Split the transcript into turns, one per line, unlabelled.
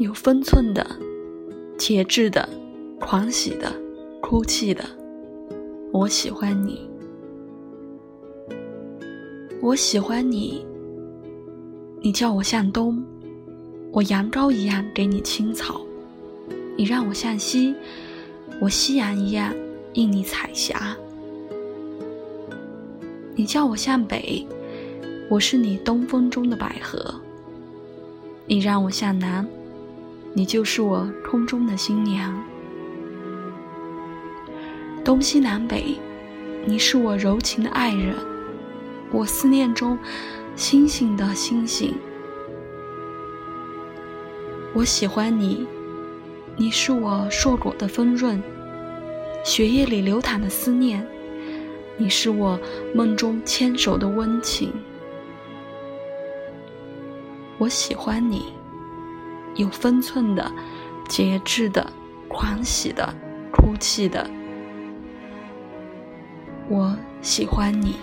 有分寸的、节制的、狂喜的、哭泣的，我喜欢你。我喜欢你。你叫我向东，我扬州一样给你青草；你让我向西，我夕阳一样映你彩霞。你叫我向北，我是你东风中的百合；你让我向南。你就是我空中的新娘，东西南北，你是我柔情的爱人，我思念中星星的星星。我喜欢你，你是我硕果的丰润，血液里流淌的思念，你是我梦中牵手的温情。我喜欢你。有分寸的、节制的、狂喜的、哭泣的，我喜欢你。